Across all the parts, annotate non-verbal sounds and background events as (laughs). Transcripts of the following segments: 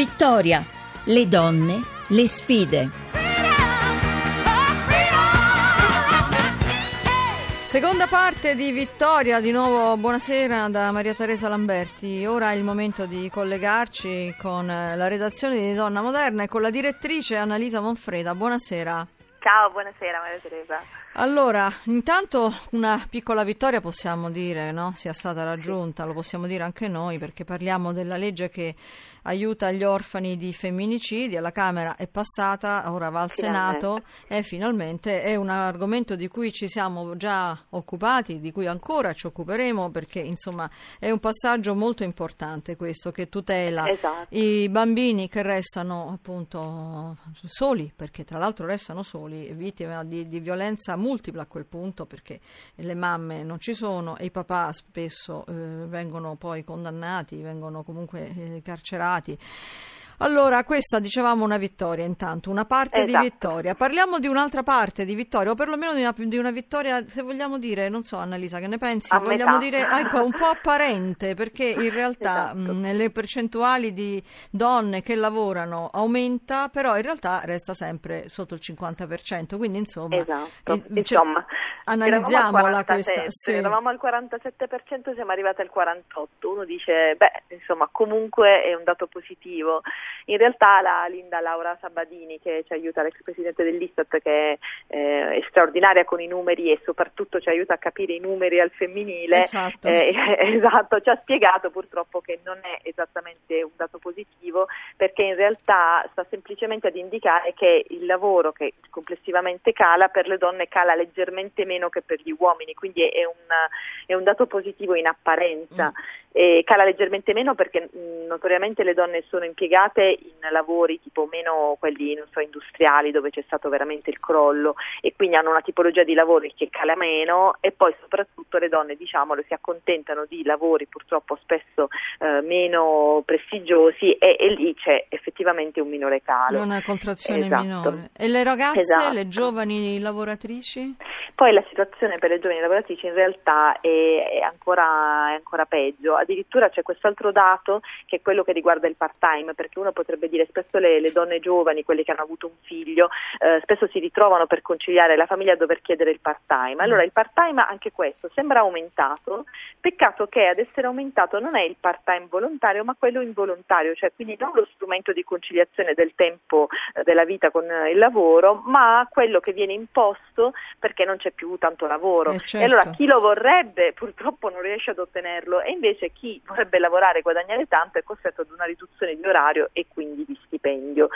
Vittoria, le donne, le sfide. Seconda parte di Vittoria, di nuovo buonasera da Maria Teresa Lamberti. Ora è il momento di collegarci con la redazione di Donna Moderna e con la direttrice Annalisa Monfreda. Buonasera. Ciao, buonasera Maria Teresa. Allora, intanto una piccola vittoria possiamo dire, no? Sia stata raggiunta, lo possiamo dire anche noi perché parliamo della legge che aiuta gli orfani di femminicidi, alla Camera è passata, ora va al finalmente. Senato e finalmente è un argomento di cui ci siamo già occupati, di cui ancora ci occuperemo perché insomma è un passaggio molto importante questo che tutela esatto. i bambini che restano appunto soli, perché tra l'altro restano soli, vittime di, di violenza multipla a quel punto perché le mamme non ci sono e i papà spesso eh, vengono poi condannati, vengono comunque eh, carcerati preparati allora, questa dicevamo una vittoria intanto, una parte esatto. di vittoria. Parliamo di un'altra parte di vittoria, o perlomeno di una, di una, vittoria, se vogliamo dire, non so Annalisa, che ne pensi? A vogliamo metà. dire ecco, un po' apparente, perché in (laughs) realtà esatto. mh, le percentuali di donne che lavorano aumenta, però in realtà resta sempre sotto il 50%, quindi insomma... Esatto, eh, insomma, analizziamola questa. Sì. Eravamo al 47%, siamo arrivati al 48%. Uno dice, beh, insomma, comunque è un dato positivo. In realtà la Linda Laura Sabadini, che ci aiuta, l'ex presidente dell'Istat, che è, eh, è straordinaria con i numeri e soprattutto ci aiuta a capire i numeri al femminile, esatto. Eh, (laughs) esatto, ci ha spiegato purtroppo che non è esattamente un dato positivo perché in realtà sta semplicemente ad indicare che il lavoro che complessivamente cala per le donne cala leggermente meno che per gli uomini, quindi è un, è un dato positivo in apparenza. Mm. E cala leggermente meno perché mh, notoriamente le donne sono impiegate in lavori tipo meno quelli so, industriali dove c'è stato veramente il crollo e quindi hanno una tipologia di lavori che cala meno e poi soprattutto le donne diciamolo si accontentano di lavori purtroppo spesso eh, meno prestigiosi e, e, lì c'è effettivamente un minore calo. Una contrazione esatto. minore. E le ragazze, esatto. le giovani lavoratrici? Poi la situazione per le giovani lavoratrici in realtà è, è, ancora, è, ancora, peggio, addirittura c'è quest'altro dato che è quello che riguarda il part-time, perché uno potrebbe dire spesso le, le donne giovani, quelle che hanno avuto un figlio, eh, spesso si ritrovano per conciliare la famiglia a dover chiedere il part-time. Allora il part-time anche questo sembra aumentato, peccato che ad essere aumentato non è il part-time volontario ma quello involontario, cioè quindi non lo strumento di conciliazione del tempo eh, della vita con il lavoro, ma quello che viene imposto perché non c'è c'è più tanto lavoro. Eh, certo. E allora chi lo vorrebbe purtroppo non riesce ad ottenerlo e invece chi vorrebbe lavorare e guadagnare tanto è costretto ad una riduzione di orario e quindi di stipendio.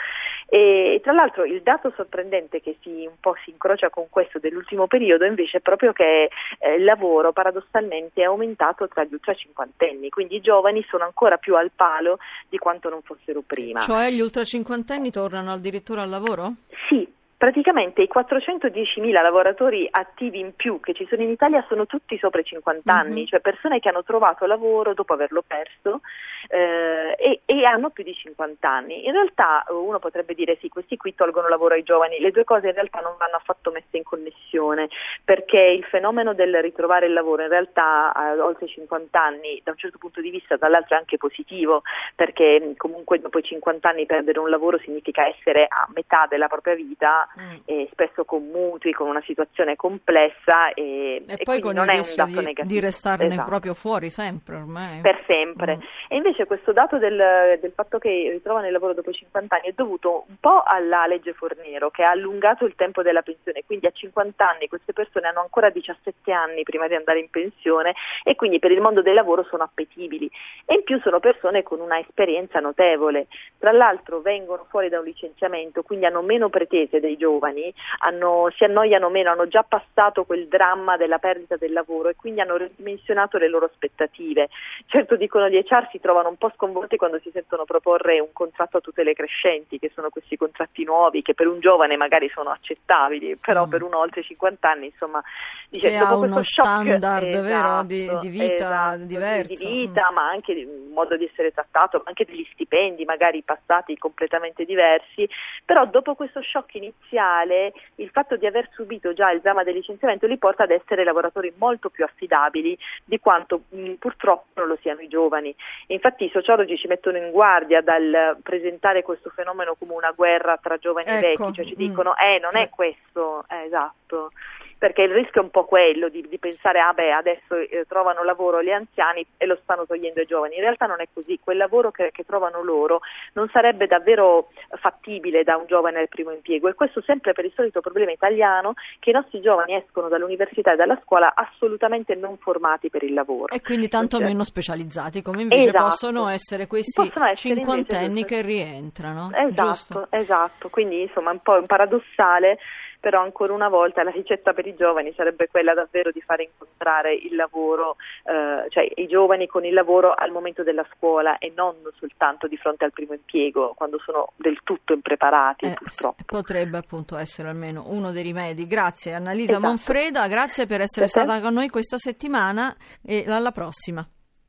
E tra l'altro il dato sorprendente che si, un po' si incrocia con questo dell'ultimo periodo invece è proprio che eh, il lavoro paradossalmente è aumentato tra gli ultra cinquantenni, quindi i giovani sono ancora più al palo di quanto non fossero prima. Cioè gli ultra cinquantenni tornano addirittura al lavoro? Sì, Praticamente i 410.000 lavoratori attivi in più che ci sono in Italia sono tutti sopra i 50 anni, mm-hmm. cioè persone che hanno trovato lavoro dopo averlo perso eh, e, e, hanno più di 50 anni. In realtà uno potrebbe dire sì, questi qui tolgono lavoro ai giovani, le due cose in realtà non vanno affatto messe in connessione perché il fenomeno del ritrovare il lavoro in realtà a oltre 50 anni da un certo punto di vista dall'altro è anche positivo perché comunque dopo i 50 anni perdere un lavoro significa essere a metà della propria vita mm. e spesso con mutui, con una situazione complessa e, e, e poi con non il è un dato di, negativo. di restarne esatto. proprio fuori sempre ormai. Per sempre. Mm. E invece questo dato del, del, fatto che ritrovano il lavoro dopo 50 anni è dovuto un po' alla legge Fornero che ha allungato il tempo della pensione, quindi a 50 anni queste persone hanno ancora 17 anni prima di andare in pensione e quindi per il mondo del lavoro sono appetibili e in più sono persone con una esperienza notevole. Tra l'altro vengono fuori da un licenziamento, quindi hanno meno pretese dei giovani, hanno, si annoiano meno, hanno già passato quel dramma della perdita del lavoro e quindi hanno ridimensionato le loro aspettative. Certo dicono gli HR si trovano un po' sconvolti quando si sentono proporre un contratto a tutele crescenti, che sono questi contratti nuovi che per un giovane magari sono accettabili, però mm. per uno oltre 50 anni, insomma, dice, che dopo uno shock, standard esatto, vero, di, di, vita esatto, diverso. Di vita, mm. ma anche di modo di essere trattato, anche degli stipendi magari passati completamente diversi, però dopo questo shock iniziale iniziale il fatto di aver subito già il dramma del licenziamento li porta ad essere lavoratori molto più affidabili di quanto mh, purtroppo non lo siano i giovani. E infatti i sociologi ci mettono in guardia dal presentare questo fenomeno come una guerra tra giovani ecco. e vecchi, cioè ci dicono mm. eh non è questo, eh, esatto perché il rischio è un po' quello di, di pensare ah beh adesso eh, trovano lavoro gli anziani e lo stanno togliendo ai giovani, in realtà non è così, quel lavoro che, che trovano loro non sarebbe davvero fattibile da un giovane al primo impiego e questo sempre per il solito problema italiano che i nostri giovani escono dall'università e dalla scuola assolutamente non formati per il lavoro. E quindi tanto cioè, meno specializzati, come invece esatto. possono essere questi possono essere cinquantenni invece, che rientrano. Esatto, giusto? esatto, quindi insomma un po' paradossale però ancora una volta la ricetta per i giovani sarebbe quella davvero di fare incontrare il lavoro, eh, cioè i giovani con il lavoro al momento della scuola e non soltanto di fronte al primo impiego, quando sono del tutto impreparati eh, purtroppo. Potrebbe appunto essere almeno uno dei rimedi. Grazie Annalisa esatto. Monfreda, grazie per essere Perché? stata con noi questa settimana e alla prossima.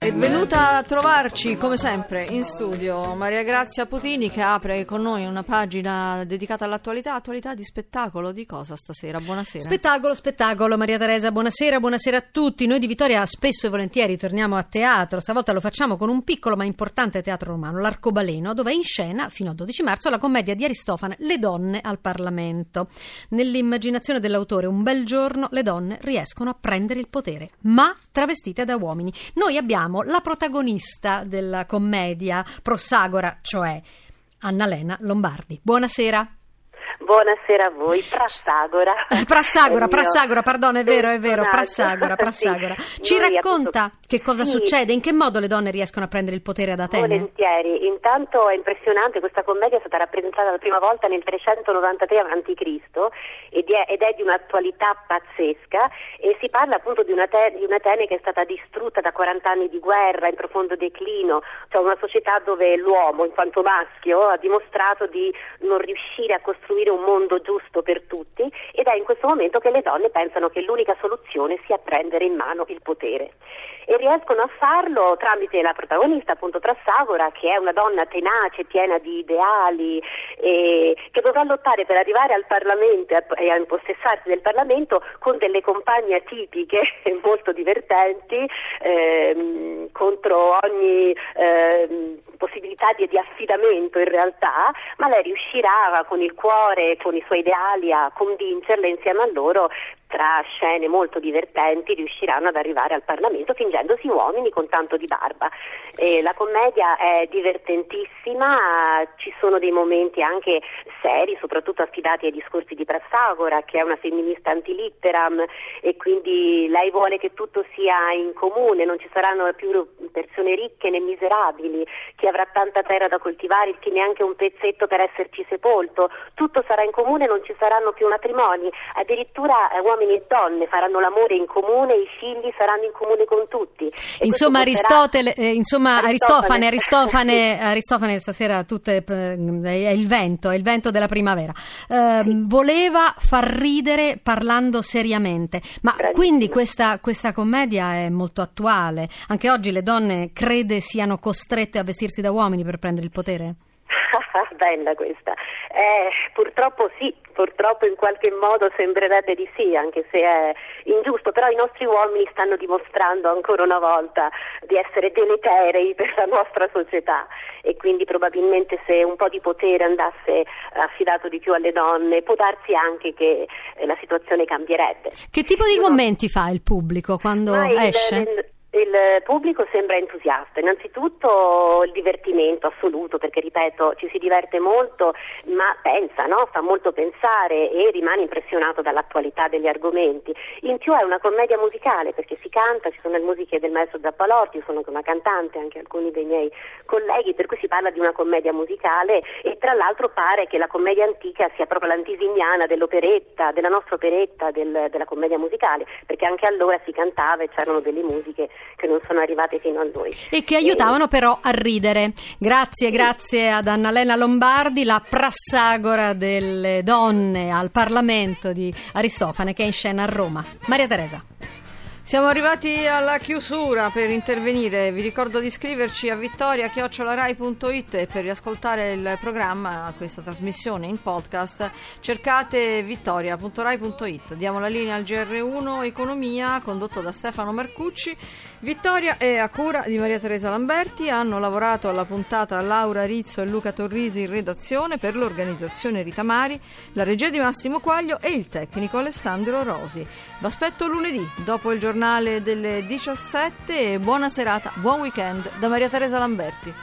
È venuta a trovarci come sempre in studio Maria Grazia Putini che apre con noi una pagina dedicata all'attualità, attualità di spettacolo. Di cosa stasera? Buonasera. Spettacolo, spettacolo, Maria Teresa, buonasera, buonasera a tutti. Noi di Vittoria spesso e volentieri torniamo a teatro, stavolta lo facciamo con un piccolo ma importante teatro romano, l'Arcobaleno, dove è in scena fino al 12 marzo la commedia di Aristofane Le donne al Parlamento. Nell'immaginazione dell'autore un bel giorno le donne riescono a prendere il potere, ma travestite da uomini. Noi abbiamo abbiamo la protagonista della commedia Prossagora, cioè Annalena Lombardi. Buonasera. Buonasera a voi, Prassagora. (laughs) Prassagora, Prassagora, perdono, è vero, è vero, Prassagora, (laughs) Prassagora. sì. Ci racconta appunto... che cosa sì. succede, in che modo le donne riescono a prendere il potere ad Atene? Volentieri, intanto è impressionante, questa commedia è stata rappresentata la prima volta nel 393 a.C. Ed è, ed è di un'attualità pazzesca e si parla appunto di un'Atene, di un'Atene che è stata distrutta da 40 anni di guerra in profondo declino, cioè una società dove l'uomo in quanto maschio ha dimostrato di non riuscire a costruire costruire un mondo giusto per tutti ed è in questo momento che le donne pensano che l'unica soluzione sia prendere in mano il potere. E riescono a farlo tramite la protagonista appunto Trassagora che è una donna tenace, piena di ideali e che dovrà lottare per arrivare al Parlamento e a impossessarsi del Parlamento con delle compagne atipiche (laughs) molto divertenti ehm, contro ogni ehm, possibilità di, di affidamento in realtà, ma lei riuscirà con il cuore, con i suoi ideali a convincerle insieme a loro tra scene molto divertenti riusciranno ad arrivare al Parlamento fingendosi uomini con tanto di barba. E la commedia è divertentissima, ci sono dei momenti anche seri, soprattutto affidati ai discorsi di Prassagora, che è una femminista antilitteram e quindi lei vuole che tutto sia in comune, non ci saranno più persone ricche né miserabili, chi avrà tanta terra da coltivare, chi neanche un pezzetto per esserci sepolto, tutto sarà in comune, non ci saranno più matrimoni, addirittura eh, uomini e donne faranno l'amore in comune, i figli saranno in comune con tutti. Insomma, Aristotele, eh, insomma Aristofane, (laughs) Aristofane, Aristofane stasera tutte, eh, è il vento, è il vento della primavera. Eh, sì. Voleva far ridere parlando seriamente, ma Bravissima. quindi questa, questa commedia è molto attuale. Anche oggi le donne crede siano costrette a vestirsi da uomini per prendere il potere? Bella questa. Eh, purtroppo sì, purtroppo in qualche modo sembrerebbe di sì, anche se è ingiusto, però i nostri uomini stanno dimostrando ancora una volta di essere deleterei per la nostra società e quindi probabilmente se un po' di potere andasse affidato di più alle donne può darsi anche che eh, la situazione cambierebbe. Che tipo di commenti fa il pubblico quando esce? Il, il pubblico sembra entusiasta, innanzitutto il divertimento assoluto perché ripeto ci si diverte molto ma pensa, no? fa molto pensare e rimane impressionato dall'attualità degli argomenti. In più è una commedia musicale perché si canta, ci sono le musiche del maestro Zappalorti, io sono una cantante, anche alcuni dei miei colleghi, per cui si parla di una commedia musicale e tra l'altro pare che la commedia antica sia proprio l'antisimiana dell'operetta, della nostra operetta, del, della commedia musicale, perché anche allora si cantava e c'erano delle musiche che non sono arrivate fino a noi. E che aiutavano però a ridere. Grazie, grazie ad Annalena Lombardi, la prassagora delle donne al Parlamento di Aristofane che è in scena a Roma. Maria Teresa. Siamo arrivati alla chiusura per intervenire. Vi ricordo di iscriverci a vittoria.rai.it e per riascoltare il programma, questa trasmissione in podcast, cercate vittoria.rai.it. Diamo la linea al GR1 Economia condotto da Stefano Marcucci. Vittoria è a cura di Maria Teresa Lamberti. Hanno lavorato alla puntata Laura Rizzo e Luca Torrisi in redazione per l'organizzazione Rita Mari, la regia di Massimo Quaglio e il tecnico Alessandro Rosi. Vi aspetto lunedì dopo il giornale delle 17 e buona serata, buon weekend da Maria Teresa Lamberti.